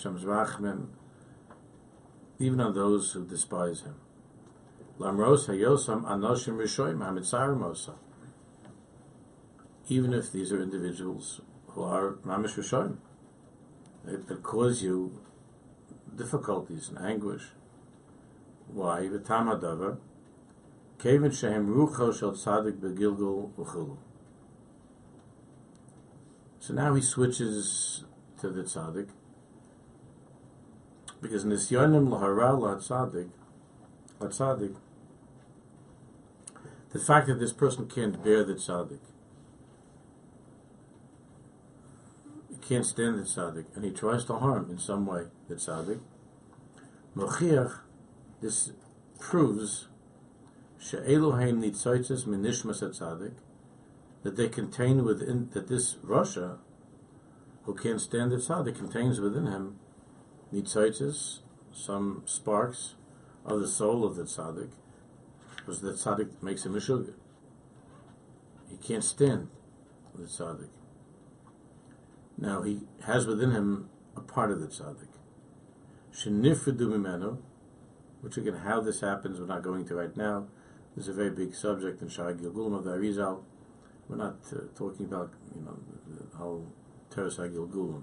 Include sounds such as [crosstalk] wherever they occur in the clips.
Hashem's rachmim, even on those who despise him. Lamros hayosam anoshim rishoyim hamitzar Even if these are individuals who are mamish rishoyim, it, it cause you difficulties and anguish. Why? V'tam hadavar, kevin shehem rucho shel tzadik begilgul uchulu. So now he switches to the tzaddik, because nisyonim lahara la tzaddik, la the fact that this person can't bear the tzaddik, he can't stand the tzaddik, and he tries to harm in some way the tzaddik, mochiach, this proves she'eloheim nitzoitzes minishmas tzaddik, that they contain within that this Russia, who can't stand the tzaddik, contains within him nitzoitzes, some sparks of the soul of the tzaddik, because the tzaddik makes him a sugar. He can't stand the tzaddik. Now he has within him a part of the tzaddik. Shenifredu mimenu, which again, how this happens, we're not going to right now. This is a very big subject in Shai Gilgulim of the Arizal. We're not uh, talking about, you know, the whole Teres Gilgulim.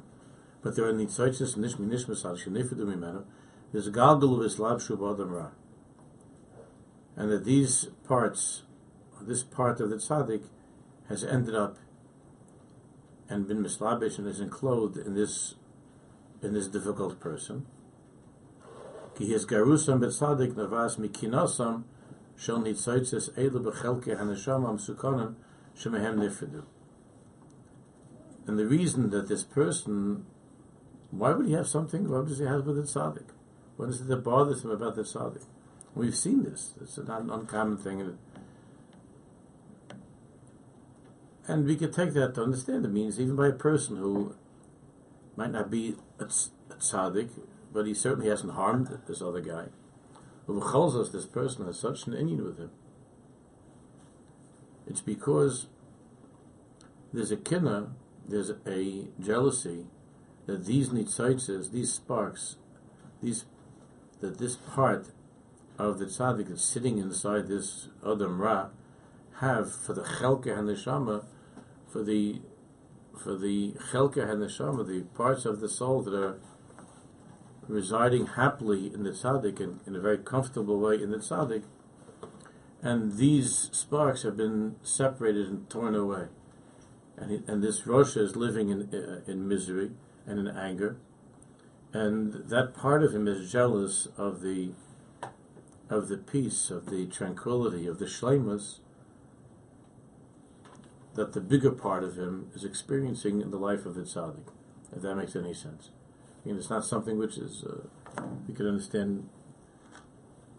But there are nitzoitzes nishmi nishmas al shenifredu mimenu. There's a galgul of Islab Shubadam Ra and that these parts, this part of the tzaddik, has ended up and been mislabish and is enclosed in this in this difficult person. Ki his garusam betzadik navas mikinosam shel nitzoitzes elu bechelke haneshama sukonim shemehem nifredu. And the reason that this person, why would he have something? What does he have with the tzaddik? What is it that bothers him about the tzaddik? We've seen this. It's an uncommon thing. And we could take that to understand it means even by a person who might not be a, tzaddik, but he certainly hasn't harmed this other guy. Us this person has such an union with him. It's because there's a kinna, there's a jealousy that these nitzaitzes, these sparks, these that this part of the tzaddik that's sitting inside this Adam Ra have for the Chelke HaNeshama, for the for the Chelke HaNeshama, the parts of the soul that are residing happily in the tzaddik and in a very comfortable way in the tzaddik, and these sparks have been separated and torn away, and he, and this Rosh is living in uh, in misery and in anger, and that part of him is jealous of the of the peace, of the tranquility, of the shlemus that the bigger part of him is experiencing in the life of the tzaddik, if that makes any sense. I mean, it's not something which is uh, we can understand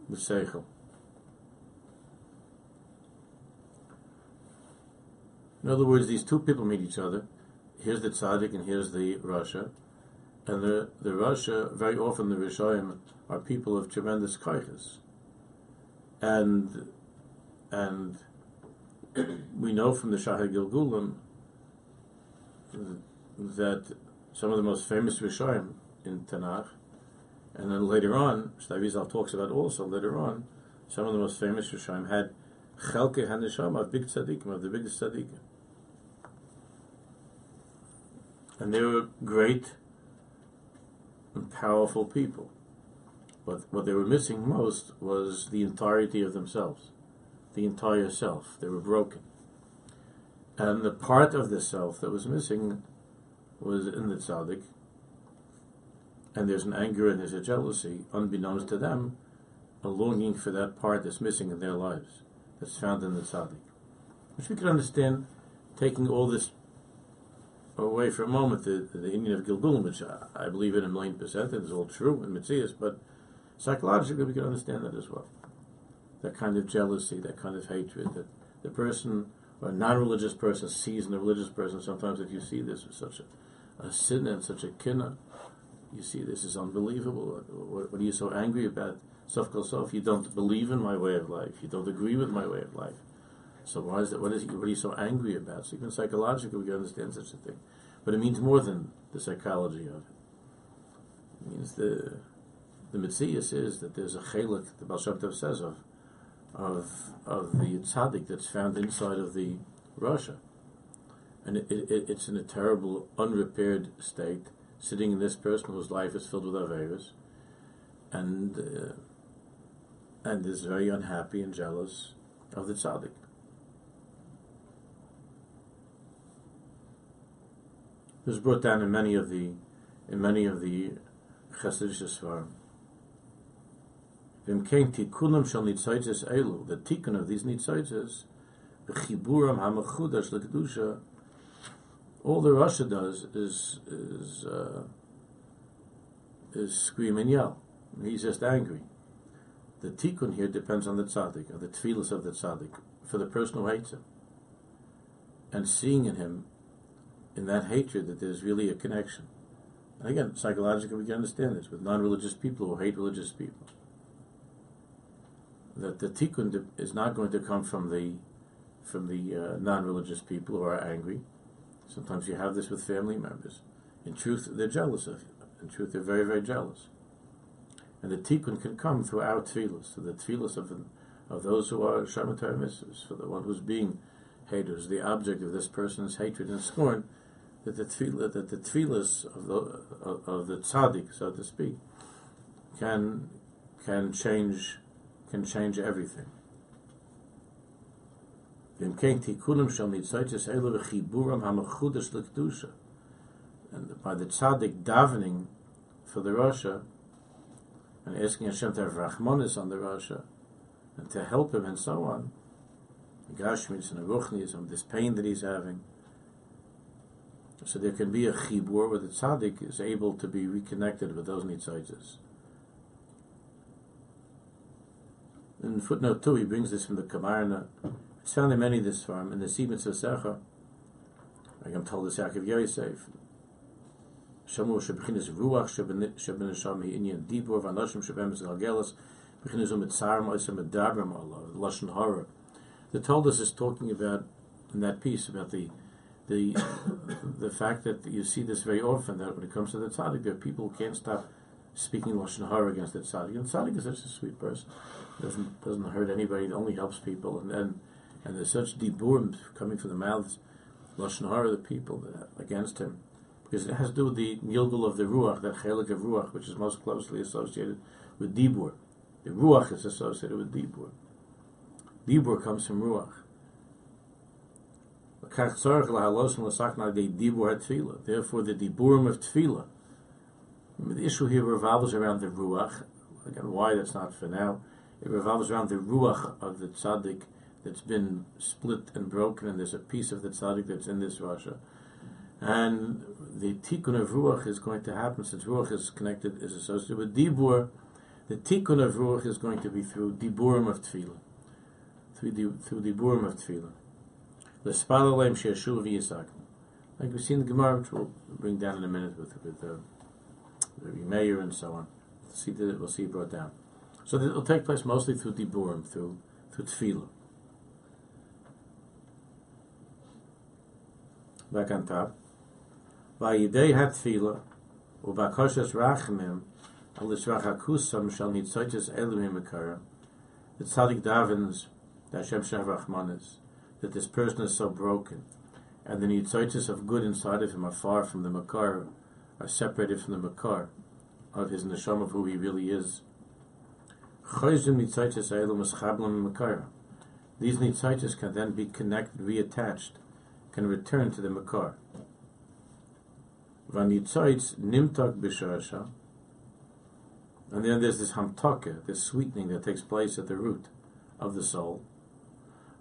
with seichel. In other words, these two people meet each other. Here's the tzaddik and here's the rasha, and the the rasha very often the rishayim are people of tremendous kaiches and and [clears throat] we know from the Shaar Gilgulim that some of the most famous Rishoyim in Tanakh, and then later on, Shtarizal talks about also later on, some of the most famous Rishoyim had Chelke Haneshama of big tzaddikim, of the biggest tzaddikim. And they were great and powerful people. But what they were missing most was the entirety of themselves, the entire self. They were broken. And the part of the self that was missing was in the tzaddik. And there's an anger and there's a jealousy, unbeknownst to them, a longing for that part that's missing in their lives, that's found in the tzaddik. Which we can understand, taking all this away for a moment, the, the inyan of Gilgulim, which I, I, believe in a million percent, and is all true in Mitzias, but Psychologically, we can understand that as well. That kind of jealousy, that kind of hatred, that the person or non-religious person sees in a religious person. Sometimes, if you see this as such a, a sin and such a kinna, you see this is unbelievable. What, what are you so angry about? Sof, you don't believe in my way of life. You don't agree with my way of life. So why is that? What is what are you so angry about? So even psychologically, we can understand such a thing, but it means more than the psychology of it. is the the Metzias is that there's a chelik, the Baal Shem Tov says of, of, of the tzaddik that's found inside of the Rasha. And it, it, it's in a terrible, unrepaired state, sitting in this person whose life is filled with Averas, and, uh, and is very unhappy and jealous of the tzaddik. This is brought down in many of the in many of the Chassidish Svarim. Vim kein tikunim shal nitzoitzes elu, the tikkun of these nitzoitzes, v'chiburam hamachudash l'kedusha, all the Rasha does is is uh, is scream and yell. He's just angry. The tikkun here depends on the tzaddik, or the tefillas of the tzaddik, for the person who hates him. And seeing in him, in that hatred, that there's really a connection. And again, psychologically we can understand this with non-religious people who hate religious people that the tikkun is not going to come from the from the uh, non-religious people who are angry. Sometimes you have this with family members. In truth, they're jealous of you. In truth, they're very, very jealous. And the tikkun can come through our tefillas, so the tefillas of of those who are shamatar for the one who's being haters, the object of this person's hatred and [laughs] scorn, that the tefillah, that the tefillas of the of, the tzaddik, so to speak, can can change can change everything. And by the tzaddik davening for the Rasha and asking Hashem to have Rachmanis on the Rasha and to help him and so on, the Gashmis and the Ruchnis and this pain that he's having. So there can be a chibur where the tzaddik is able to be reconnected with those nitzoitzes. In footnote 2, he brings this from the Kamarna. It's found in many this farm, in the Sibin Secha, like I'm told, the Yaakov Yosef. Shamu shebechinis ruach dibur. The Talmud is talking about in that piece about the the [coughs] the fact that you see this very often that when it comes to the tzaddik, there are people who can't stop speaking lashon hara against the tzaddik. And tzaddik is such a sweet person doesn't doesn't hurt anybody. It only helps people, and and, and there's such deburim coming from the mouths, lashon hara, the people uh, against him, because it has to do with the gilgul of the ruach, that chelik of ruach, which is most closely associated with dibur. The ruach is associated with dibur. Dibur comes from ruach. Therefore, the diburim of tefillah. The issue here revolves around the ruach. Again, why that's not for now it revolves around the ruach of the tzaddik that's been split and broken, and there's a piece of the tzaddik that's in this Rasha. And the tikkun of ruach is going to happen since ruach is connected, is associated with dibur. The tikkun of ruach is going to be through diburim of tefillah, through the through diburim of tefillah. L'spalaleim she'ashuv yisak. Like we see in the Gemara, which we'll bring down in a minute with with uh, the Meir and so on. See that we'll see it brought down. So it will take place mostly through diburim, through through tefillah. Back on top. Vayidei hatfila, ubakoshes rachamim, al israchakusam shall nitzoiches eluim akara. The tzaddik davens, that Hashem Shah Rachmanis, that this person is so broken, and the nitzoiches of good inside of him are far from the makar, are separated from the makar of his neshama of who he really is. These nitzaitis can then be connected, reattached, can return to the makar. Vanitzaitz nimtak b'shasha, and then there's this hamtaka, this sweetening that takes place at the root of the soul.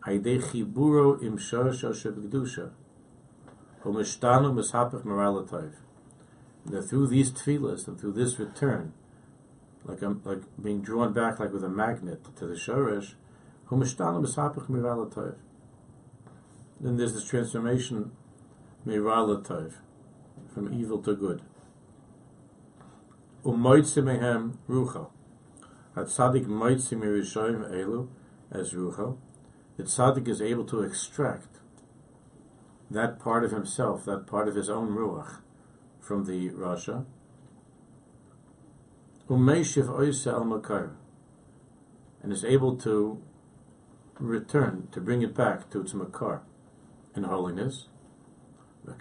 Aidei chiburo im shasha shebegdusha, umishtanu mishapach moralatayv. That through these tefillas and through this return, like like being drawn back like with a magnet to the shorish, then there's this transformation miralatov from evil to good. Umoitzimehem rucha. At tzaddik moitzim mirishoyim elu as rucha. The tzaddik is able to extract that part of himself, that part of his own ruach, from the rasha, Umeishiv oisa al makar, and is able to return, to bring it back to its makar in holiness. And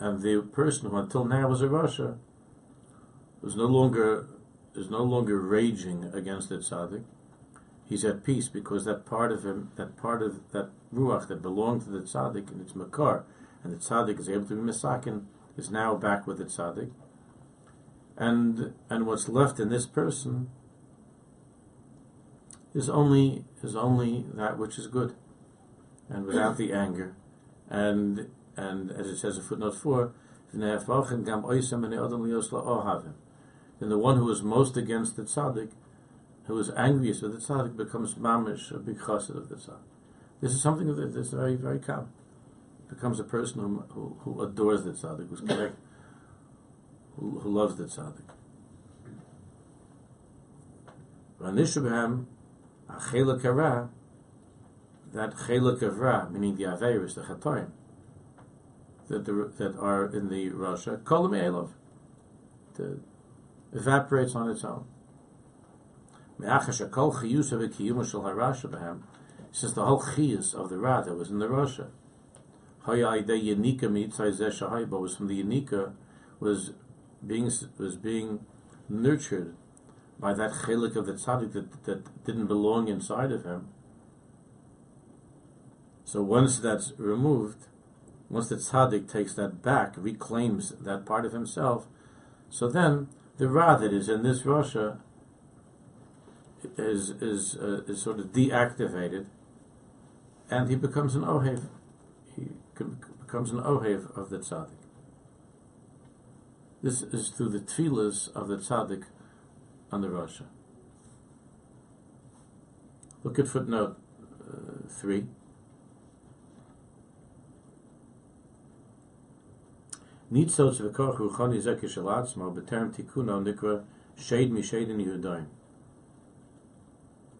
and the person who until now was a Rasha was no longer is no longer raging against the tzaddik. He's at peace because that part of him, that part of that ruach that belonged to the tzaddik and its makar, and the tzaddik is able to be misakin, is now back with the tzaddik. And and what's left in this person is only is only that which is good, and without the anger, and and as it says in footnote four, then the one who is most against the tzaddik, who is angriest with the tzaddik, becomes mamish, a big chassid of the tzaddik. This is something that is very, very common. Becomes a person who, who, who adores the tzaddik, who's correct, who, who loves the tzaddik. a chelik that chelik meaning the averis, the chatoim, that the, that are in the rasha, kolam elov, evaporates on its own. Since the whole chiyus of the ra that was in the rasha, was from the yanika was being was being nurtured by that chelik of the tzaddik that, that didn't belong inside of him. So once that's removed, once the tzaddik takes that back, reclaims that part of himself, so then the ra that is in this rasha is is uh, is sort of deactivated, and he becomes an ohev. He becomes an ohev of the tzaddik. This is through the tefillas of the tzaddik on the rasha. Look at footnote uh, 3.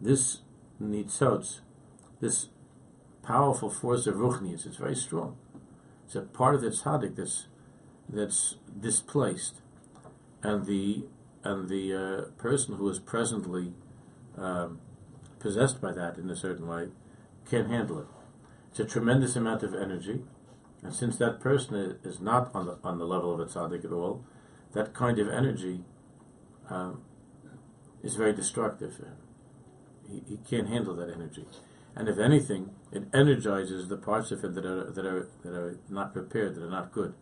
This nitzos, this powerful force of ruchnius, it's very strong. It's a part of the tzaddik that's that's displaced, and the and the uh, person who is presently um, possessed by that in a certain way can't handle it. It's a tremendous amount of energy, and since that person is not on the on the level of a tzaddik at all, that kind of energy um, is very destructive for him. He, he can't handle that energy, and if anything, it energizes the parts of him that are that are that are not prepared, that are not good.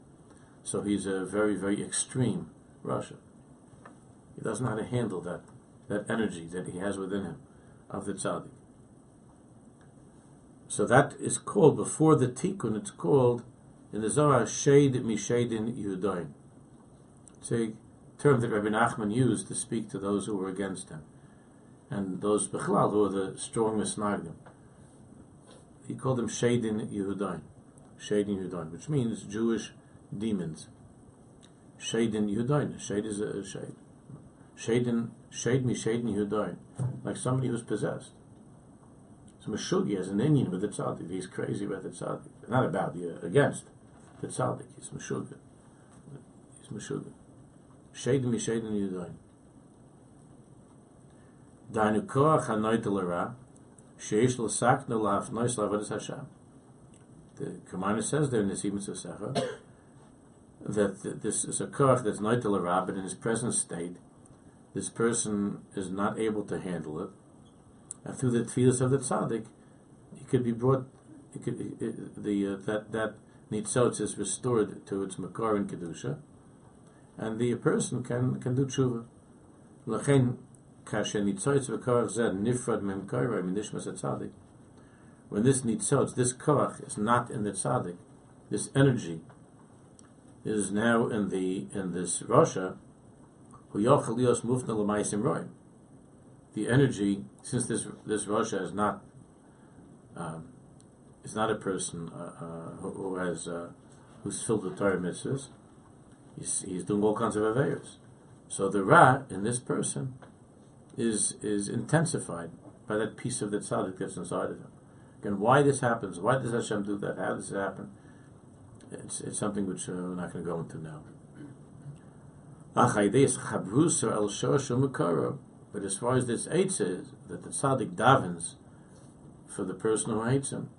So he's a very very extreme rasha. He doesn't know how to handle that, that energy that he has within him of the tzaddik. So that is called, before the tikkun, it's called, in the Zohar, shade mishadin yudain. It's a term that Rabbi Nachman used to speak to those who were against him. And those bechlal who were the strong misnagdim. He called them shadin Yehudain. Shadin Yehudain, which means Jewish demons. Shadin Yehudain. Shade is a shade. Shaden, shade me, shaden Yehudain, like somebody who's possessed. So Meshugi has an Indian with the tzaddik. He's crazy about the tzaddik. Not about, the, uh, against the tzaddik. He's Meshugi. He's Meshugi. Shade me, shaden Yehudain. Dainu koach hanoit l'ra, sheish l'sak no laf nois lavadas Hashem. The commander says there in the Siemens [coughs] Sefer that this is a koach that's noit l'ra, but in his present state, this person is not able to handle it, through the tefillas of the tzaddik, it could be brought. He could, it, the uh, that that nitzotz is restored to its makar and kedusha, and the person can can do tshuva. Lachen kasher nitzotz v'korach zed nifrad memkara minishmas tzaddik. When this nitzotz, this korach, is not in the tzaddik, this energy is now in the in this rasha the energy, since this this rasha is not um, is not a person uh, uh, who, has uh, who's filled with Torah mitzvahs, he's, he's doing all kinds of affairs. So the ra in this person is is intensified by that piece of the tzaddik that's inside of him. Again, why this happens? Why does Hashem do that? How does it happen? It's, it's something which uh, we're not going to go into now. But as far as this eitz is, that the tzaddik davens for the person who hates him.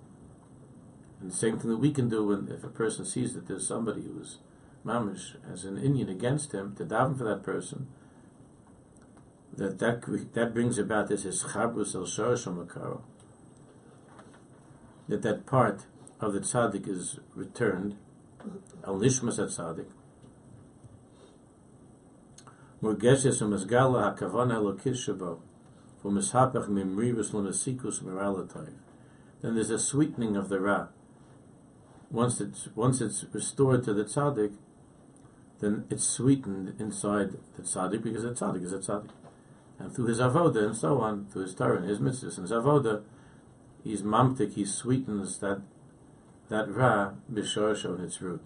And the same thing that we can do when if a person sees that there's somebody who's mamish as an Indian against him, to daven for that person, that that, that brings about this is chabrus el shorosh that that part of the tzaddik is returned, al nishmas tzaddik, murgeshes u'mazgala hakavana elokis shabo, u'mishapach mimrivus l'mesikus miralatai. Then there's a sweetening of the ra. Once it's once it's restored to the tzaddik, then it's sweetened inside the tzaddik because the tzaddik is a tzaddik. And through his avoda and so on, through his Torah and his mitzvahs and his avoda, he's mamtik, he sweetens that that ra b'shorasho in its root.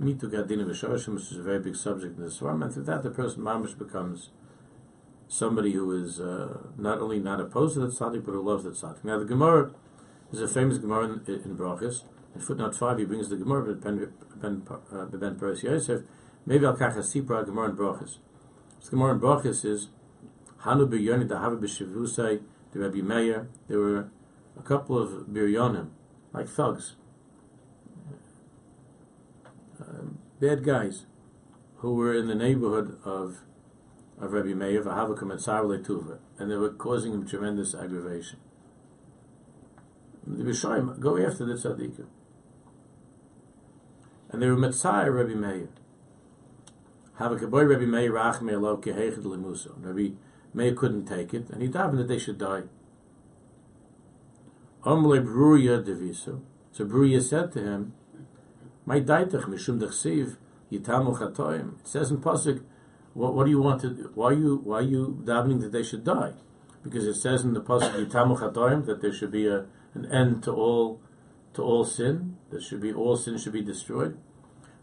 Mitu gadina b'shorashim, which is a very big subject in the Svarim, and through that the person mamish becomes somebody who is uh, not only not opposed to the tzaddik, but who loves the tzaddik. Now the Gemara is a famous Gemara in, in Brachas. In footnote 5, he brings the Gemara Ben, ben, uh, ben Poras Yosef. Maybe I'll catch a Sipra Gemara in Brachas. The Gemara in Brachas is Hanu b'yoni dahavi b'shivusai the Rabbi Meir. There were a couple of biryonim, like thugs, Um, bad guys, who were in the neighborhood of of Rabbi Meir, V'havakum et and they were causing him tremendous aggravation. The Rishayim go after the tzaddikim. And they were Metzai Rabbi Meir. Havakaboy Rabbi Meir Rach Me'elo Kehechet Lemuso. Rabbi Meir couldn't take it, and he davened that they should die. Omle Bruya. So Bruya said to him, My daitach mishum dechsiv yitamu chatoim. It says in Pasuk, what, what do you want to, why are you, why are you davening that they should die? Because it says in the Pasuk yitamu chatoim that there should be a, an end to all to all sin. There should be all sin should be destroyed.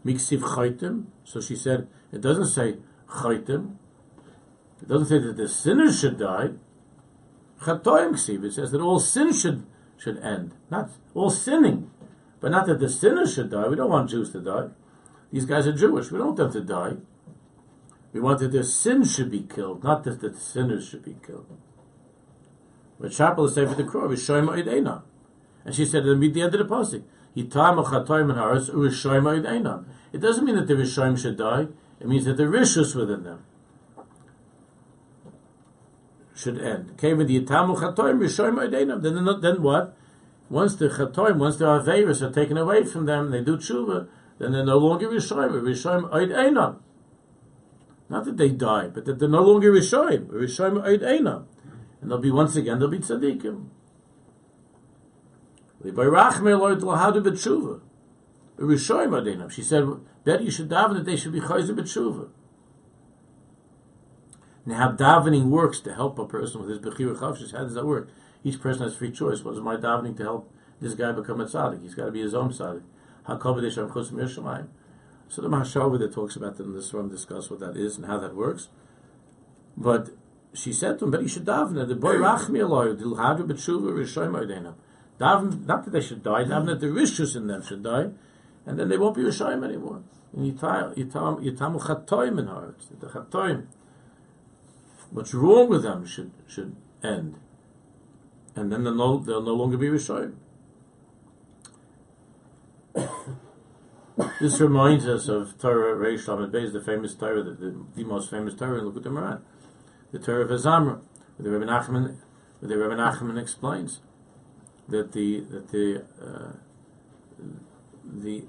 Miksiv chaytim. So she said, it doesn't say chaytim. It doesn't say that the sinners should die. Chatoim ksiv. It says that all sin should should end. Not all sinning, but not that the sinners should die. We don't want Jews to die. These guys are Jewish. We don't want them to die. We want that their sins should be killed, not that the sinners should be killed. But Chapel is for the crow, Rishoyim Oidena. And she said, it'll be the end of the pasuk. Yitam. It doesn't mean that the Rishoyim should die. It means that the Rishus within them should end. Then, then what? Once the Chatoim, once the Averis are taken away from them, they do tshuva, then they're no longer Rishoyim. Rishoyim Oidena. Not that they die, but that they're no longer Rishoyim. Rishoyim Oidena and they'll be once again they'll be tzaddikim. She said, better you should daven that they should be chayzer b'tshuva. Now, how davening works to help a person with his bechira chavshis, how does that work? Each person has free choice. What is my davening to help this guy become a tzaddik? He's got to be his own tzaddik. So the Mahashava that talks about that in this one discuss what that is and how that works. But she said to him, but he should daven. The boy rachmi aloy, dilhadu b'tshuva rishoyim oidena. Daven, not that they should die, daven that the rishus in them should die, and then they won't be rishoyim anymore. And yitamu chatoim in hearts. The chatoim, what's wrong with them should should end, and then they'll no, they'll no longer be rishoyim. [coughs] this reminds us of Torah Reish Lamed Beis, the famous Torah, the, the, the most famous Torah in Likutei Moharan the Torah of Azamra, where the Rebbe Nachman, where the Rebbe Nachman explains that the that the uh, the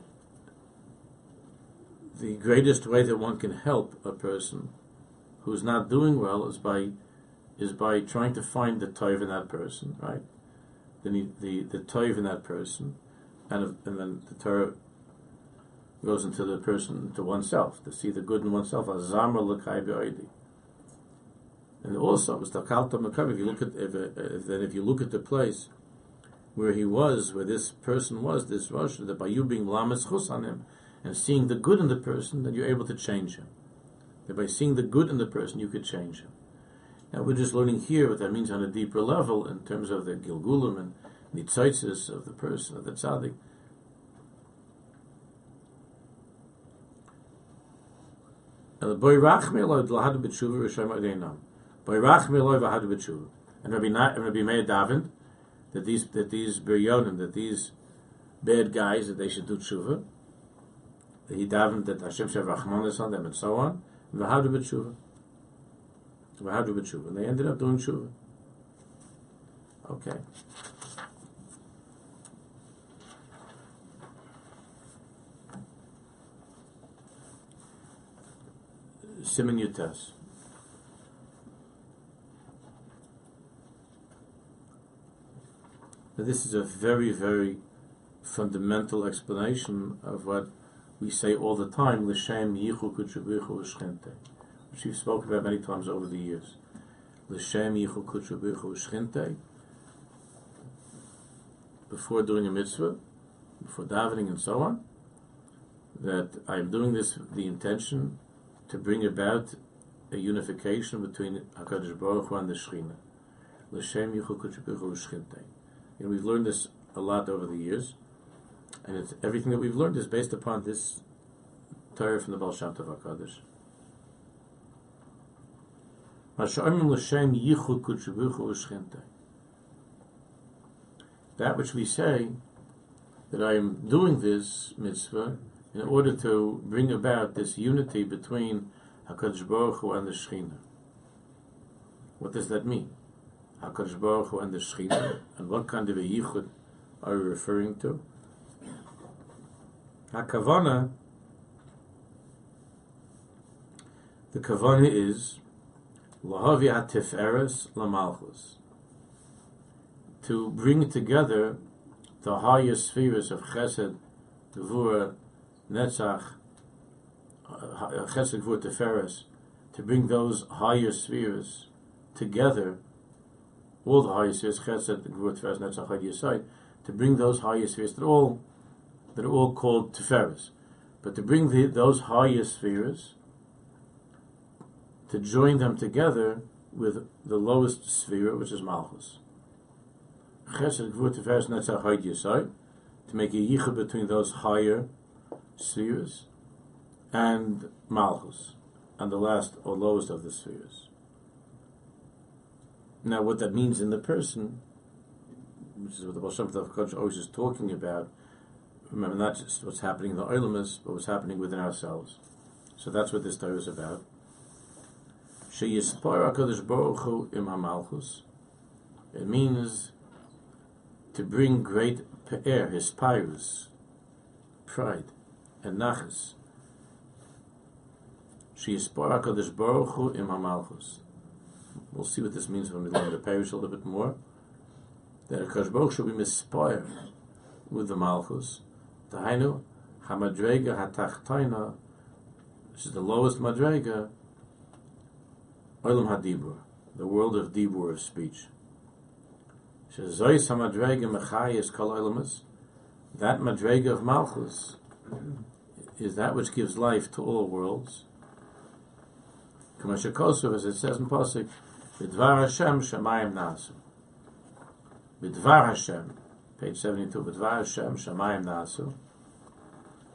the greatest way that one can help a person who's not doing well is by is by trying to find the toiv in that person, right? The the the toiv in that person, and and then the Torah goes into the person to oneself to see the good in oneself. Azamra l'kai be'oidi. And also, if you look at if, if, then if you look at the place where he was, where this person was, this Rosh, that by you being lamas chus on him and seeing the good in the person, that you're able to change him. That by seeing the good in the person, you could change him. And we're just learning here what that means on a deeper level in terms of the Gilgulim and Nitzoitzis of the person, of the tzaddik. And Rabbi, Na, Rabbi Meir davened that these, that these biryonim, that these bad guys, that they should do tshuva. That He davened that Hashem should have rachmanis on them and so on. And V'hadu b'tshuva. V'hadu b'tshuva. And they ended up doing tshuva. Okay. Simon Yutas. Now this is a very, very fundamental explanation of what we say all the time, L'shem yichu kutchubichu u'shchente, which we've spoken about many times over the years. Before doing a mitzvah, before davening and so on, that I'm doing this with the intention to bring about a unification between HaKadosh Baruch Hu and the Shechina. L'shem. And we've learned this a lot over the years, and it's, everything that we've learned is based upon this Torah from the Baal Shem Tov HaKadosh. Masha'amim l'shem yichud kutchubuchu u'shchinte. That which we say, that I am doing this mitzvah in order to bring about this unity between HaKadosh Baruch Hu and the Shechina. What does that mean? HaKadosh Baruch Hu and the Shechina, and what kind of a yichud are we referring to? HaKavana, the Kavana is Lahavi HaTiferes LaMalchus, to bring together the higher spheres of Chesed, Gvura, Netzach, uh, Chesed, Gvura, Tiferes, to bring those higher spheres together all the higher spheres, Chesed, Gvur, Tiferes, Netzach, Chad Yisai, to bring those higher spheres that are all that are all called Tiferes, but to bring the, those higher spheres to join them together with the lowest sphere, which is Malchus. Chesed, Netzach, Yisai, to make a yichud between those higher spheres and Malchus, and the last or lowest of the spheres. Now, what that means in the person, which is what the Baal Shem Tov always is talking about, remember not just what's happening in the Oilimus, but what's happening within ourselves. So that's what this Torah is about. Sheyispar HaKadosh Baruch Hu im HaMalchus. It means to bring great pe'er, his pyrus, pride, and nachas. Sheyispar HaKadosh Baruch Hu im HaMalchus. We'll see what this means when we learn the parish a little bit more. That a Baruch should be mispire with the Malchus. The Hainu, Hamadrega Hatachtaina, which is the lowest Madrega, Olam Hadibur, the world of Dibur, of speech. Zois Hamadrega Mechayis Kol Olamas, that Madrega of Malchus is that which gives life to all worlds. Kamashakosov, as it says in Pasuk, B'dvar Hashem Shemayim Nasu. B'dvar Hashem, page 72, B'dvar Hashem Shemayim Nasu.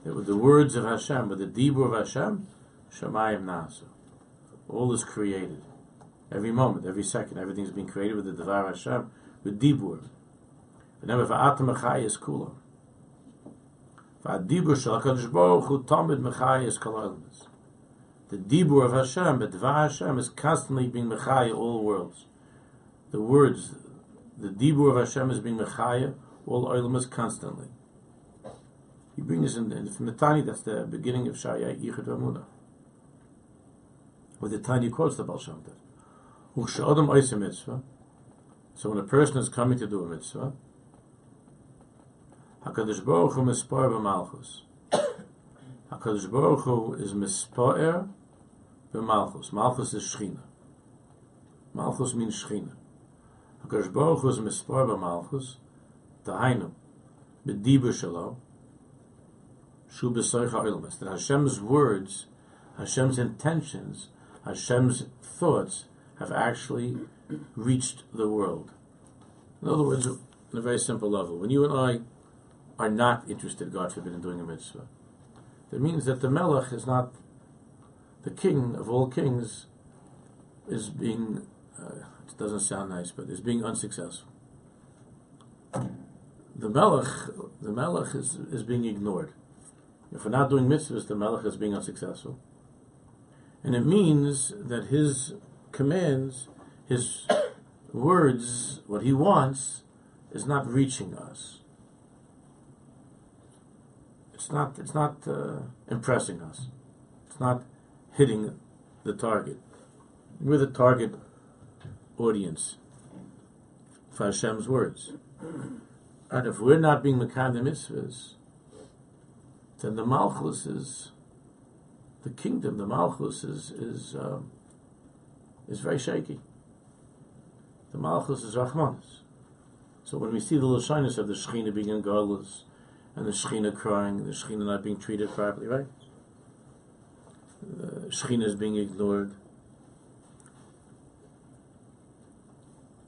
It was the words of Hashem, with the Dibur of Hashem, Shemayim Nasu. All is created. Every moment, every second, everything is being created with the Dvar Hashem, with Dibur. Remember, V'atam Mechayis Kula. V'adibur Shal HaKadosh Baruch Hu Tamid Mechayis Kol Olamas the Dibur of Hashem, but Dvar Hashem is constantly being Mechaya all worlds. The words, the Dibur of Hashem is being Mechaya all Oilamas constantly. He brings in, in from the Tanya, that's the beginning of Shaya Yichud Vamudah. Where the tiny quotes the Baal Shem Tov. So when a person is coming to do a mitzvah, HaKadosh Baruch Hu mispar b'malchus. [coughs] HaKadosh Baruch Hu is mispar Malchus. Malchus is Shechina. Malchus means Shechina. HaKadosh Baruch Hu is mispar b'malchus, Tahainu, b'dibur shalo, shu b'soich ha'ilmas. That Hashem's words, Hashem's intentions, Hashem's thoughts have actually reached the world. In other words, on a very simple level, when you and I are not interested, God forbid, in doing a mitzvah, that means that the Melech is not the king of all kings is being, uh, it doesn't sound nice, but is being unsuccessful. The Melech, the Melech is, is being ignored. If we're not doing mitzvahs, the Melech is being unsuccessful. And it means that his commands, his words, what he wants, is not reaching us. It's not, it's not uh, impressing us. It's not hitting the target. We're the target audience for Hashem's words. And if we're not being Mekhan the mitzvahs, then the Malchus is the kingdom, the Malchus is is um, is very shaky. The Malchus is Rachmanis. So when we see the Lashinus of the Shechina being in Galus, and the Shechina crying, the Shechina not being treated properly, right? The Shechina is being ignored.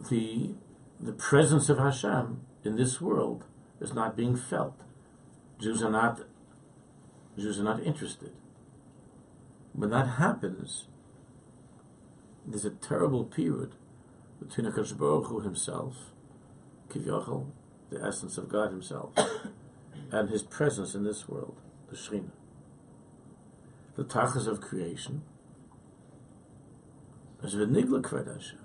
The the presence of Hashem in this world is not being felt. Jews are not Jews are not interested. When that happens, there's a terrible period between Akash Baruch Hu himself, Kivyachal, the essence of God himself, [coughs] and his presence in this world, the Shekhinah. The tachas of creation is v'nigla kved Hashem.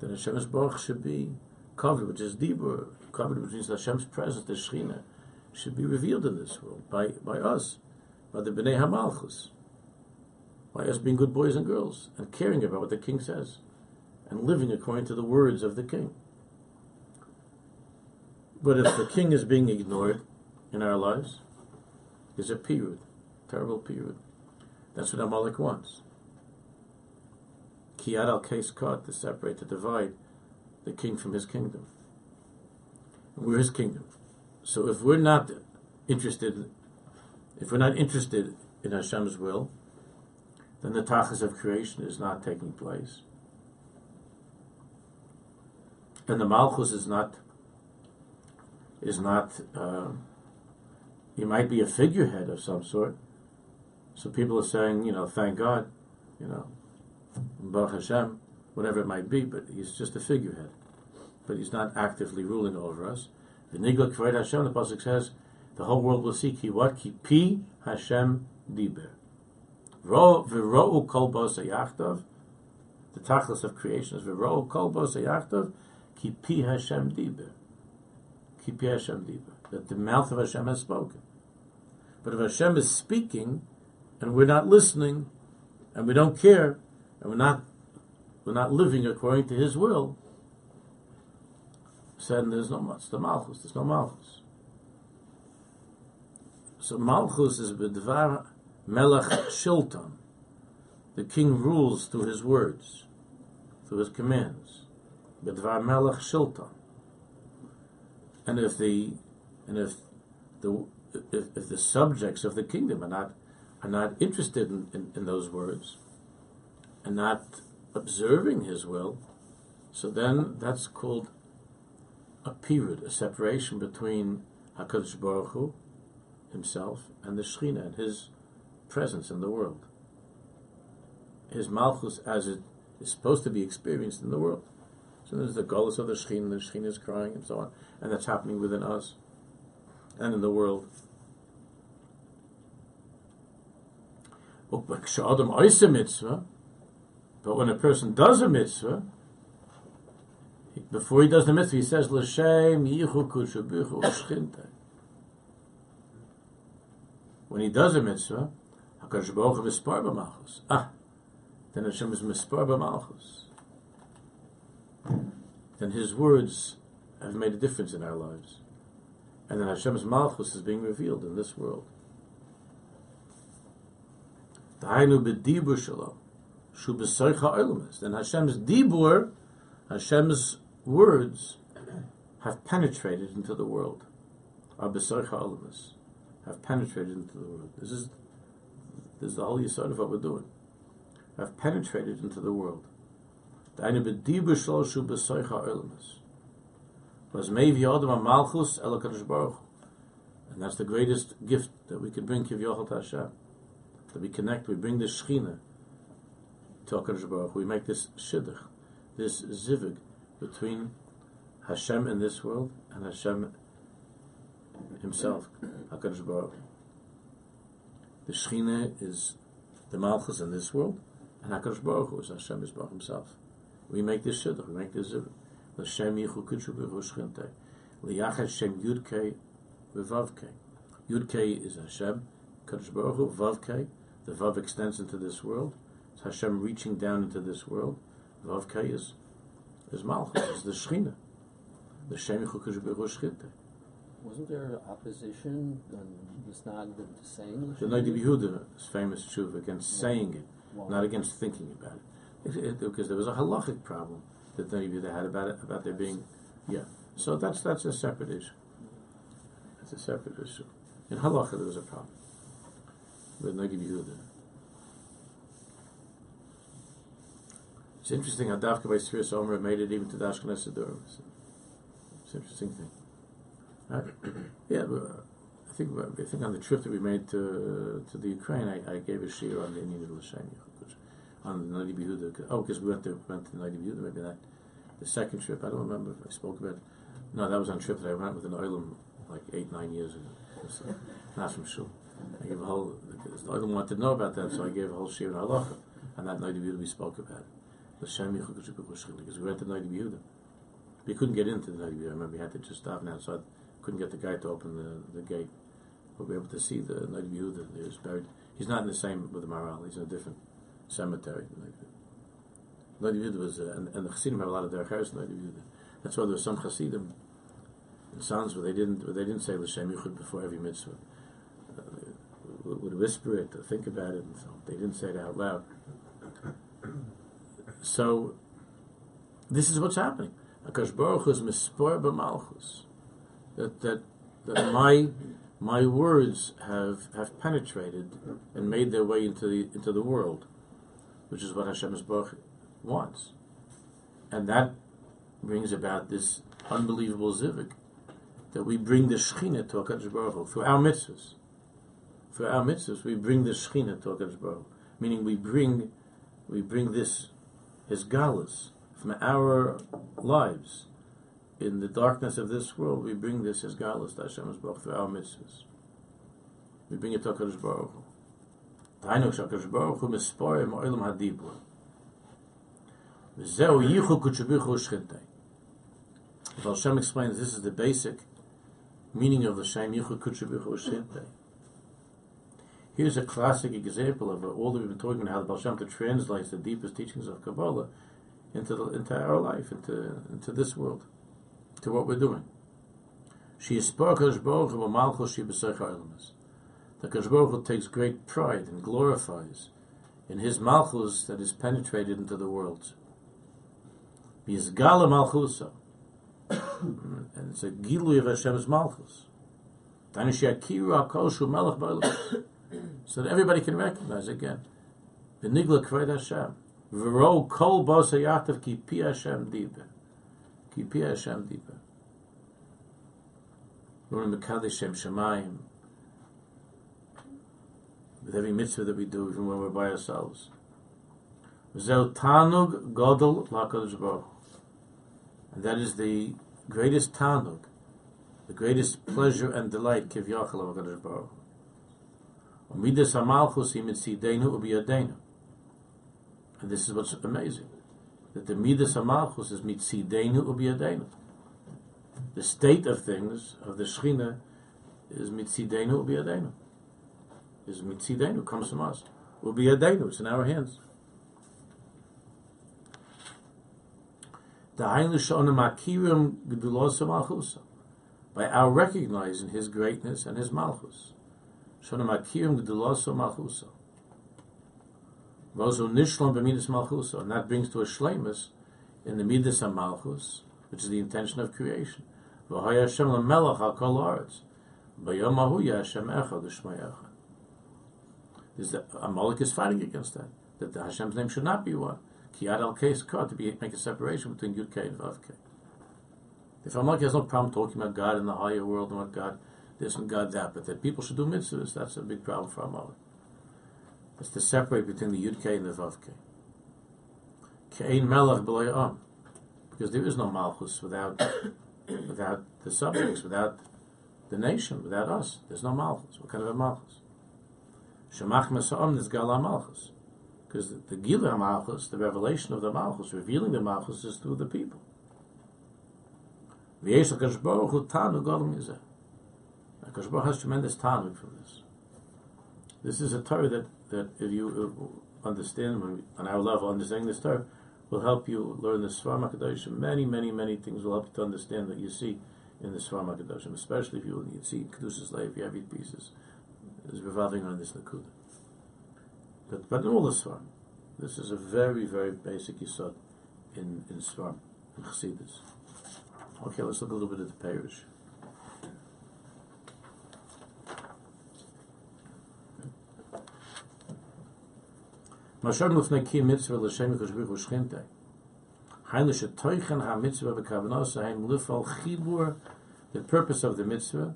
That Hashem's Baruch should be covered, which is deeper, covered, which means Hashem's presence, the Shekhinah, should be revealed in this world by, by us, by the Bnei Hamalchus, by us being good boys and girls and caring about what the king says and living according to the words of the king. But if the king is being ignored in our lives, there's a period, terrible period. That's what Amalek wants. Kiyad al case to separate, to divide the king from his kingdom. We're his kingdom. So if we're not interested, if we're not interested in Hashem's will, then the tachas of creation is not taking place. And the malchus is not is not uh, he might be a figurehead of some sort. So people are saying, you know, thank God, you know, Baruch Hashem, whatever it might be, but he's just a figurehead. But he's not actively ruling over us. The Nigla Kved Hashem, the Pasuk says, the whole world will see ki what? Ki pi Hashem diber. V'ro'u kol bosa yachtav. The tachlis of creation is v'ro'u kol bosa yachtav. Ki pi Hashem diber. Ki pi Hashem diber. That the mouth of Hashem has spoken. But if Hashem is speaking, and we're not listening, and we don't care, and we're not we're not living according to His will, said there's no much the malchus. There's no malchus. So malchus is b'dvar melech shilton. The king rules through his words, through his commands. B'dvar melech shilton. And if the and if the if, if the subjects of the kingdom are not are not interested in, in, in those words and not observing his will, so then that's called a period, a separation between Hakadosh Baruch Hu himself and the Shechina and his presence in the world. His malchus, as it is supposed to be experienced in the world. So there's the gullus of the Shechina, the Shechina is crying, and so on, and that's happening within us and in the world. But when a person does a mitzvah, before he does the mitzvah, he says, L'shem yichu kushabichu shchinte. When he does a mitzvah, HaKadosh Baruch Hu mispar b'malchus. Ah, then Hashem is mispar b'malchus. Then his words have made a difference in our lives. And then Hashem's malchus is being revealed in this world. Then Hashem's dibur, Hashem's words have penetrated into the world. Our Besarcha have penetrated into the world. This is this is the whole yisod of what we're doing. Have penetrated into the world. And that's the greatest gift that we can bring Kivyochel to Hashem. that we connect, we bring the Shechina to HaKadosh Baruch We make this shidduch, this zivig between Hashem in this world and Hashem Himself, HaKadosh Baruch Hu. The Shechina is the Malchus in this world, and HaKadosh Baruch Hu is Hashem Baruch Himself. We make this shidduch, we make this zivig. L'Shem Yichu Kudshu B'Hu Shchinte. L'Yachad Shem Yud V'Vav Kei. Yud is Hashem, Kadosh Baruch Hu, Vav The Vav extends into this world. It's Hashem reaching down into this world. Vav is, is Malchus, it's the Shechina. The Shem Yichu Kudshu B'Hu Shchinte. Wasn't there opposition on Misnag to saying the Noda B'Yehuda is famous truth against saying it, Why? not against thinking about it. It, it. Because there was a halachic problem that the Noda had about it, about there being, yeah. So that's that's a separate issue. That's a separate issue. In halacha there was a problem with Noda B'Yehuda. It's interesting how Davka by Sfiris Omer made it even to the Ashkenaz It's, it's an interesting thing. Right? yeah, uh, I think I think on the trip that we made to to the Ukraine, I, I gave a shir on the Indian of L'Shem on the Noda B'Yehuda. Oh, because we went to went to Noda B'Yehuda, maybe that the second trip. I don't remember if I spoke about. It. No, that was on a trip that I went with an Oilam like eight nine years ago. So, not from Shul. I gave a whole. The Oilam wanted to know about that, so I gave a whole shir in halacha, and that Noda B'Yehuda we spoke about it. L'Shem because we went to Noda B'Yehuda. We couldn't get into the Noda B'Yehuda. I remember we had to just stop and outside. Couldn't get the guy to open the, the gate. But we were able to see the Noda B'Yehuda. He was buried. He's not in the same with the Maharal. He's in a different cemetery. Noda B'Yehuda was, uh, and, and the Chassidim have a lot of their chayos in Noda B'Yehuda. That's why there were some Chassidim in Sons where they didn't where they didn't say L'Shem Yichud before every mitzvah. Uh, would whisper it, think about it, and so they didn't say it out loud. So, this is what's happening. Akash Baruch is b'malchus. That that that my my words have have penetrated and made their way into the into the world, which is what Hashem Baruch wants, and that brings about this unbelievable zivik that we bring the Shechina to HaKadosh Baruch through our mitzvahs. Through our mitzvahs, we bring the Shechina to HaKadosh Baruch. Meaning we bring, we bring this, his from our lives. In the darkness of this world, we bring this, as galus, to Hashem Baruch through our mitzvahs. We bring it to HaKadosh Baruch Hu. Tainu HaKadosh Baruch Hu misporim oilam hadibur. V'zeu yichu kutshubichu shchintei. Hashem explains this is the basic meaning of the Shem yichu Yichud Kutchabichu Here's a classic example of all that we've been talking about how the Baal Shem translates the deepest teachings of Kabbalah into the, into our life, into into this world, to what we're doing. She is Baruch Baruch The Baruch takes great pride and glorifies in his Malchus that is penetrated into the world. Bizgala Malchusa [coughs] and it's a Gilui of Hashem's Malchus. [coughs] So that everybody can recognize again. The Nigla Kved Hashem. V'ro kol bos hayatav ki pi Hashem dibe. Hashem dibe. We're in Mekadesh Shem Shemayim. With every mitzvah that we do, even when we're by ourselves. Zel tanug godel lakadosh. And that is the greatest tanug, the greatest pleasure and delight, kivyachal of HaKadosh Baruch. And this is what's amazing, that the midas hamalchus is mitzidenu ubiyadenu. The state of things, of the Shechina, is mitzidenu ubiyadenu. Is mitzidenu, comes from us. Ubiyadenu, it's in our hands. By our recognizing His greatness and His malchus. Vozu Nishlam B'Midas Malchusa. And that brings to a shlemus in the Midas Malchus, which is the intention of creation. V'hay Hashem HaKol Aretz. B'yom Ahu. Amalek is fighting against that. That the Hashem's name should not be one. Kiyad al case to be make a separation between Yud K and Vav K. If Amalek has no problem talking about God in the higher world and what God this and God that, but that people should do mitzvahs, that's a big problem for Amalek. It's to separate between the Yud K and the Vav K. Kein Melech Am. Because there is no Malchus without, [coughs] without the subjects, without the nation, without us. There's no Malchus. What kind of a Malchus? Shemach Mesa'am is Gala Malchus. Because the, the Gila Malchus, the revelation of the Malchus, revealing the Malchus is through the people. V'yesh HaKadosh Hu Tanu has tremendous tanuk from this. This is a Torah that, that if you uh, understand, on our level, understanding this Torah, will help you learn the Svarim HaKadoshim. Many, many, many things will help you to understand that you see in the Svarim HaKadoshim, especially if you, you see Kedushas Levi, you have eight pieces. Is revolving around this Nakuda. But, but in all the Svarim, this is a very, very basic Yisod in, in Svarim, in Chassidus. Okay, let's look a little bit at the Parish. Mashar ki mitzvah l'shem ha-mitzvah chibur. The purpose of the mitzvah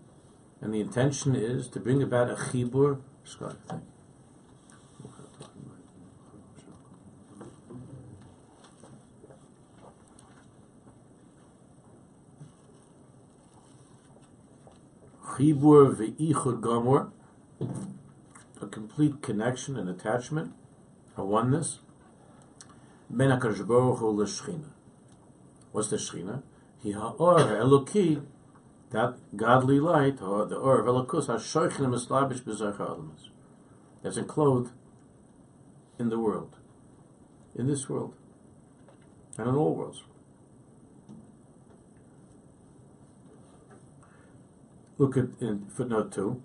and the intention is to bring about a chibur. Thank you. Chibur gomor, a complete connection and attachment, a oneness. Ben HaKadosh Baruch Hu l'shchina. What's the shchina? He ha'or ha'eloki, that godly light, or the or of Elokus, ha'shoichin mislabish b'zach ha'alamas. That's enclosed in the world. In this world. And in all worlds. Look at in footnote two.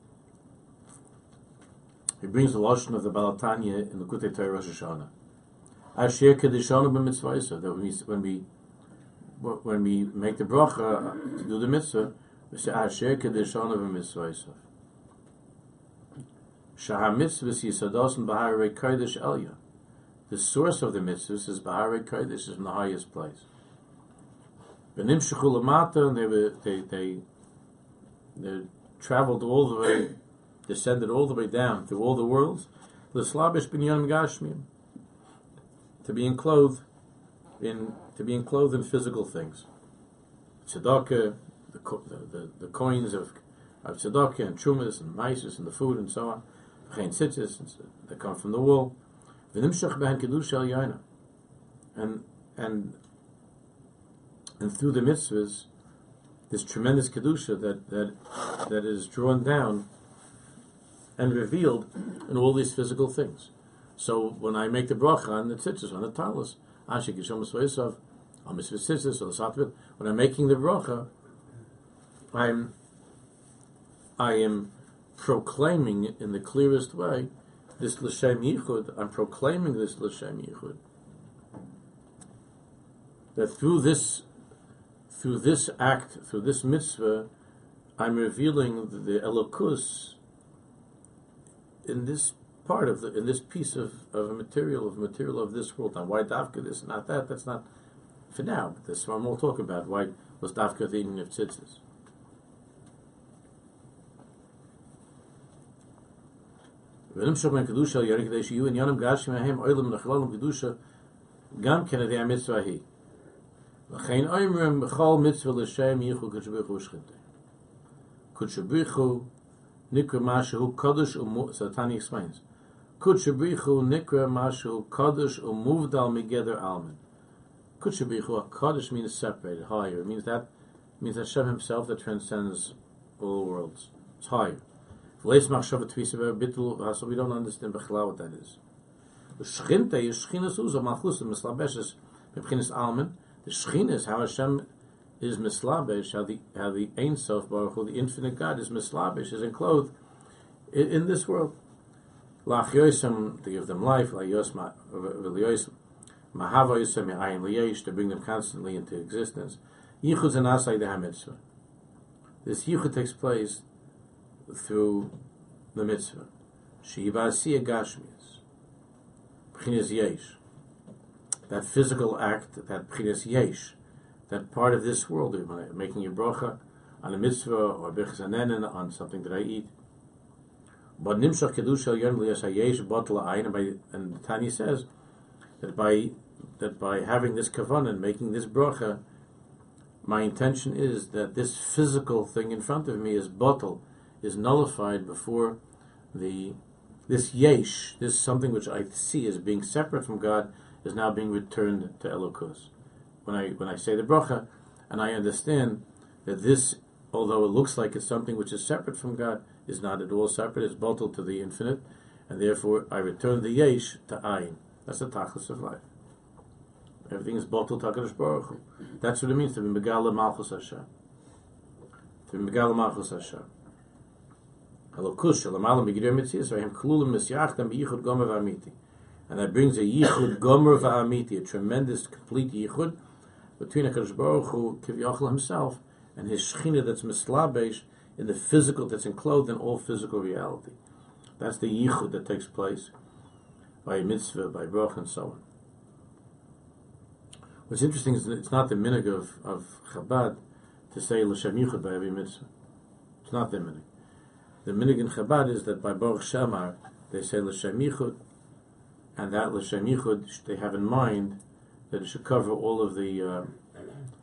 He brings the lashon of the Balatanya in the Kutei Torah Rosh Hashanah. Asher kedishonu b'mitzvaysa. That when we when we when we make the bracha to do the mitzvah, we say Asher kedishonu b'mitzvaysa. Shahar mitzvahs yisadosim b'harei kodesh elya. The source of the mitzvahs is b'harei kodesh, is in the highest place. V'nimshechu lamata, and they were they they they traveled all the way, descended all the way down through all the worlds. L'slabish binyan gashmim, to be enclosed in to be enclosed in physical things. Tzedakah, the, the, the, coins of of tzedakah and trumas and mices and the food and so on, v'chein tzitzis that come from the wool. V'nimshach b'hen kedusha and and and through the mitzvahs, this tremendous kedusha that that that is drawn down and revealed in all these physical things. So when I make the bracha on the tzitzis, on the talis, Ashik Yishom Esveisav, on Mitzvah Tzitzis, or the Satvit, when I'm making the bracha, I'm I am proclaiming in the clearest way this L'Shem Yichud, I'm proclaiming this L'Shem Yichud. That through this through this act, through this mitzvah, I'm revealing the, the Elokus in this part of the in this piece of, of a material of material of this world. Now, why Davka this, not that? That's not for now. But this one we'll talk about. Why was Davka the eating of tzitzis? ונמשך בין קדושה על ירי כדי שיהיו עניונים גשם מהם אוילם נחללם קדושה גם כן על ידי המצווה ההיא. לכן אומרים בכל מצווה לשם ייחו קדש ברוך הוא ושכינתה. קדש ברוך הוא Nikra Mashu Kodesh Umu so Tani explains. Kutshabrichu Nikra Mashu Kodesh Umuvdal Migeder Alman. Kutshabrichu Kodesh means separated, higher. It means that it means Hashem himself that transcends all worlds. It's higher. We don't understand what that is. The Shchinta is Shchinas Uzo Malchus and Mislabeshes Mibchinis Alman. The Shchin is how Hashem is mislabesh, how the how the Ein Sof Baruch Hu, the infinite God, is mislabesh, is enclosed in, in this world. Lach yosem to give them life, la yos ma v'liyosem mahava yosem ayin liyesh to bring them constantly into existence. Yichud and asay the hamitzvah. This yichud takes place through the mitzvah. Shiva asiya gashmias. B'chinas yesh. That physical act, that b'chinas yesh, that part of this world, making a bracha on a mitzvah or b'chisanenin on something that I eat. But nimshach kedusha yon liyas hayesh botla ayin, and Tanya says that by that by having this kavan and making this bracha, my intention is that this physical thing in front of me is bottle, is nullified before the this yesh, this something which I see as being separate from God, is now being returned to Elokus. When I when I say the bracha, and I understand that this, although it looks like it's something which is separate from God, is not at all separate. It's bottled to the infinite, and therefore I return the yesh to ayin. That's the tachlis of life. Everything is bottled to Hakadosh Baruch Hu. That's what it means to be megala malchus Hashem. To be megala malchus Hashem. And that brings a yichud gomer v'amiti, a tremendous, complete yichud between Hakadosh Baruch Hu, Kivyachal himself, and his shechina that's mislabesh in the physical, that's enclosed in all physical reality. That's the yichud that takes place by mitzvah, by brach, and so on. What's interesting is that it's not the minig of, of Chabad to say l'shem yichud by every mitzvah. It's not the minig. The minig in Chabad is that by Baruch Shamar they say l'shem yichud, and that l'shem yichud they have in mind that it should cover all of the uh,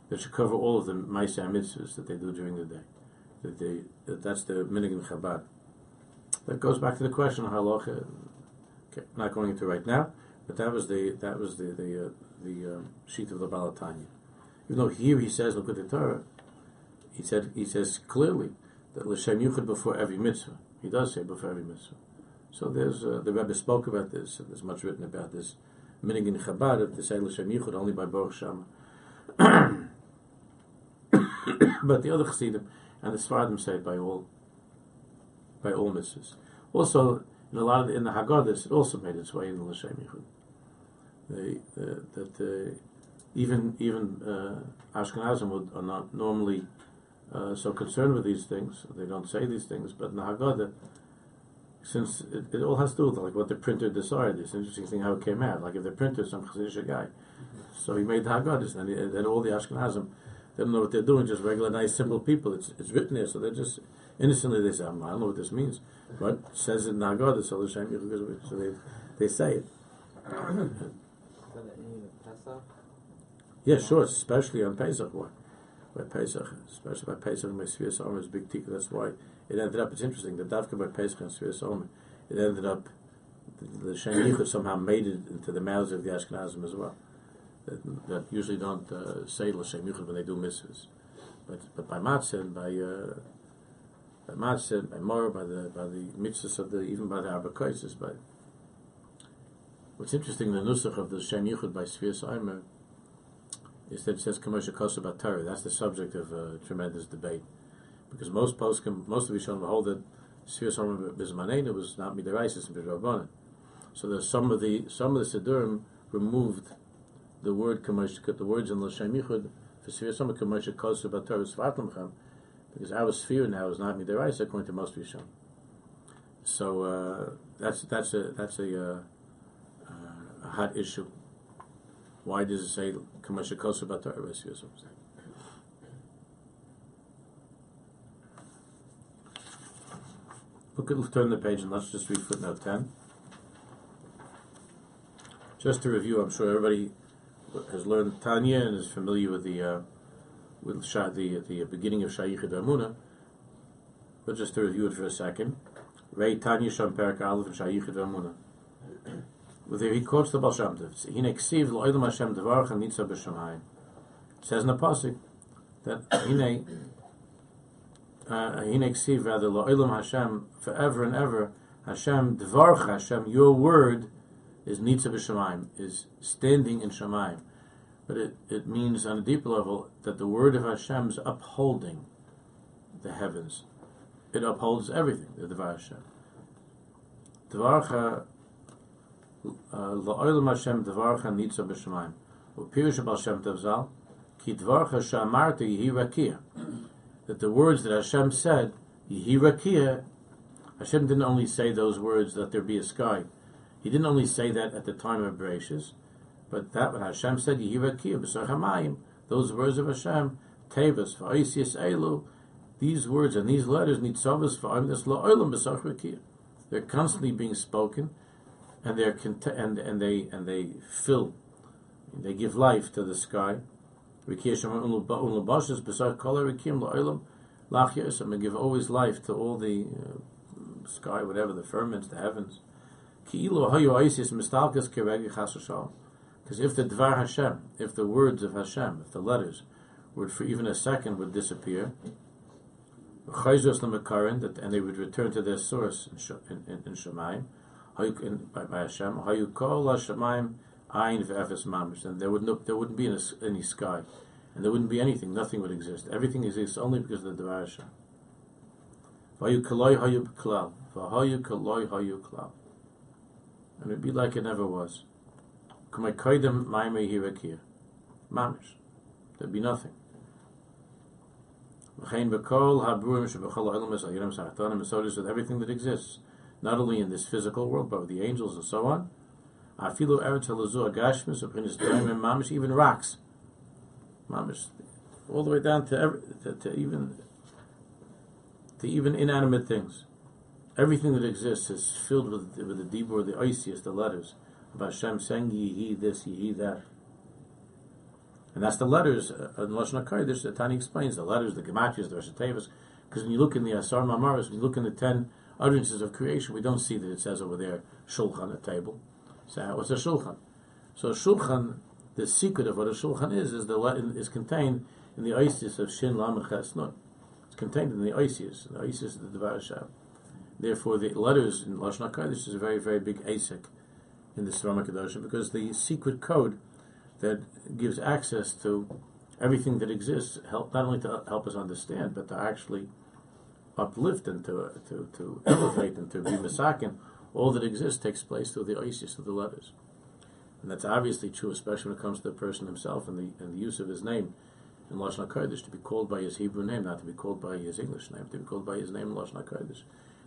that should cover all of the Maisa mitzvahs that they do during the day. That they that that's the minig in Chabad. That goes back to the question of halacha. Okay, not going into right now, but that was the that was the the uh, the uh, sheet of the Balatanya. Even though here he says, look at the Torah, he said he says clearly that l'shem yuchad before every mitzvah. He does say before every mitzvah. So there's uh, the Rebbe spoke about this, and there's much written about this. Minig in Chabad to say l'shem yuchad only by Baruch but the other chassidim and the Svardim say it by all by all mitzvahs. Also, in a lot of the, in the Haggadahs, it also made its way in the l'shem yichud. They, uh, that uh, even even uh, Ashkenazim would, are not normally uh, so concerned with these things. They don't say these things, but in the Haggadah, since it, it, all has to do with like what the printer decided. It's an interesting thing how it came out. Like if the printer is some Chassidish guy, so he made the Haggadahs, and then all the Ashkenazim they don't know what they're doing. Just regular, nice, simple people. It's it's written there, so they're just innocently they say, I don't know what this means, but says it in the Haggadah, so so they they say it. Yeah, sure, especially on Pesach. Why? By Pesach, especially by Pesach, my Omer is big tikka. That's why it ended up. It's interesting. The Davka by Pesach and Svias Omer, it ended up. The, the Shem Yichud somehow made it into the mouths of the Ashkenazim as well. That, that usually don't uh, say L'Shem Yichud when they do mitzvahs, but but by Matzah, by uh, by Matzah, by Mor, by the by the mitzvahs of the even by the Arbakaisis, by What's interesting, the nusach of the Shem Yichud by Svias Omer is that it says commercial kosa about Torah. That's the subject of a tremendous debate. Because most posts, can, most of Yishon hold that Omer Bizmanena was not Midarisis and Bidravbanan. So there's some of the some of the Siddurim removed the word the words in Yichud for Omer commercial kosa about Torah Svartamcham, because our sphere now is not Midarisis according to most Yishon. So uh, that's that's a that's a uh, a hot issue. Why does it say commercial kosa about Torah or something? Look at turn the page and let's just read footnote ten. Just to review, I'm sure everybody has learned Tanya and is familiar with the uh, with the the beginning of Shayichid Amuna. But just to review it for a second, Ray Tanya Sham Perak and Shayichid Amuna there he quotes the Baal Shem. He neksiv lo'elam Hashem devarach and nitza b'shamayim. It says in the pasuk that hine uh, rather lo'elam Hashem forever and ever Hashem devarach Hashem your word is nitza b'shamayim is standing in shamayim. But it, it means on a deeper level that the word of Hashem is upholding the heavens. It upholds everything, the Devar Hashem. Devarcha La'olam Hashem dvarcha nitza b'shemayim. U'pirush Baal Shem Tov Zal, ki dvarcha shamarta yihi rakia. That the words that Hashem said, yihi rakia, Hashem didn't only say those words that there be a sky. He didn't only say that at the time of Bereshis, but that what Hashem said, yihi rakia, b'sar those words of Hashem, tevas, v'oisius elu, these words and these letters, nitzavas, v'oim, this la'olam b'sar rakia. They're constantly being spoken, and they're cont- and and they and they fill, they give life to the sky. And give always life to all the uh, sky, whatever the firmaments, the heavens. Because if the Dvar Hashem, if the words of Hashem, if the letters, would for even a second would disappear, and they would return to their source in, in, in Shemaim, by, by Hashem, Ayin v'efes mamish, and there would no, there wouldn't be any, any sky, and there wouldn't be anything. Nothing would exist. Everything exists only because of the Devar Hashem. V'hayu kaloi hayu b'klal, v'hayu kaloi hayu klal, and it'd be like it never was. K'may koydem ma'imei hirakir, mamish. There'd be nothing. V'chein b'kol habruim sheb'chol ha'olam es al-yiram sa'achtanim, so with everything that exists, not only in this physical world, but with the angels and so on. Afilu eretz halazu agashmis, aprinis mamish, even rocks, mamish, all the way down to, every, to, to even to even inanimate things. Everything that exists is filled with with the dibur, the oisius, the letters of Hashem saying Yehi this, Yehi that. And that's the letters uh, in Lashon HaKodesh that Tani explains, the letters, the Gematrias, the Rosh because when you look in the Asar Mamaris, when you look in the ten utterances of creation, we don't see that it says over there, Shulchan, a table. So what's a shulchan? So shulchan, the secret of what a shulchan is, is the is contained in the Isis of Shin Lam Ches Nun. It's contained in the Isis, the Isis of the Devar Hashem. Therefore, the letters in Lashon Hakodesh is a very, very big asik in the Sram Kedoshim because the secret code that gives access to everything that exists help not only to help us understand, but to actually uplift and to to, to elevate and to be misakin all that exists takes place through the Isis of the letters. And that's obviously true, especially when it comes to the person himself and the, and the use of his name in Lashon HaKodesh, to be called by his Hebrew name, not to be called by his English name, to be called by his name in Lashon HaKodesh.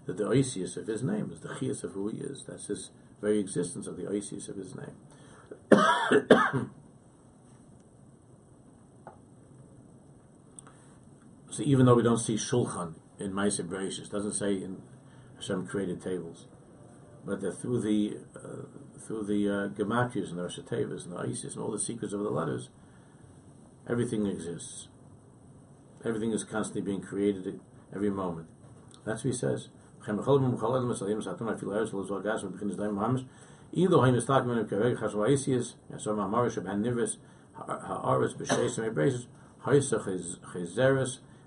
That the Isis of his name is the Chias of who he is. That's his very existence of the Isis of his name. [coughs] so even though we don't see Shulchan in Maisa Bereshis, doesn't say in Hashem created tables but through the uh, through the uh, gematrias and the Rosh and the Isis and all the secrets of the letters, everything exists. Everything is constantly being created at every moment. That's what he says. Is talking about some Amarish of Hanivis, Haaretz B'Sheis and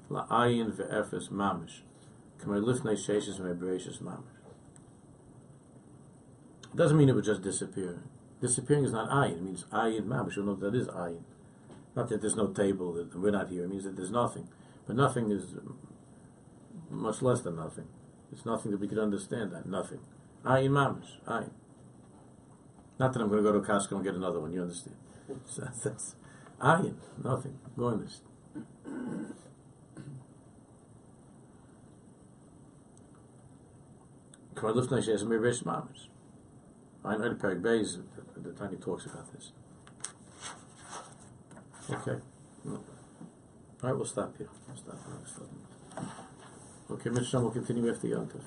La'ayin Mamish. And Mamish. Doesn't mean it would just disappear. Disappearing is not ayin. It means ayin mamish. You know that is ayin. Not that there's no table, that we're not here. It means that there's nothing. But nothing is much less than nothing. It's nothing that we could understand that. Nothing. Ayin mamish. Ayin. Not that I'm going to go to Costco and get another one. You understand? [laughs] So that's ayin. Nothing. Going this. Come on, lift nice as a mamish. I know the Perek Beis, the, the time he talks about this. Okay. All right, we'll stop here. We'll stop here. Okay, Mr. will continue after Yontif.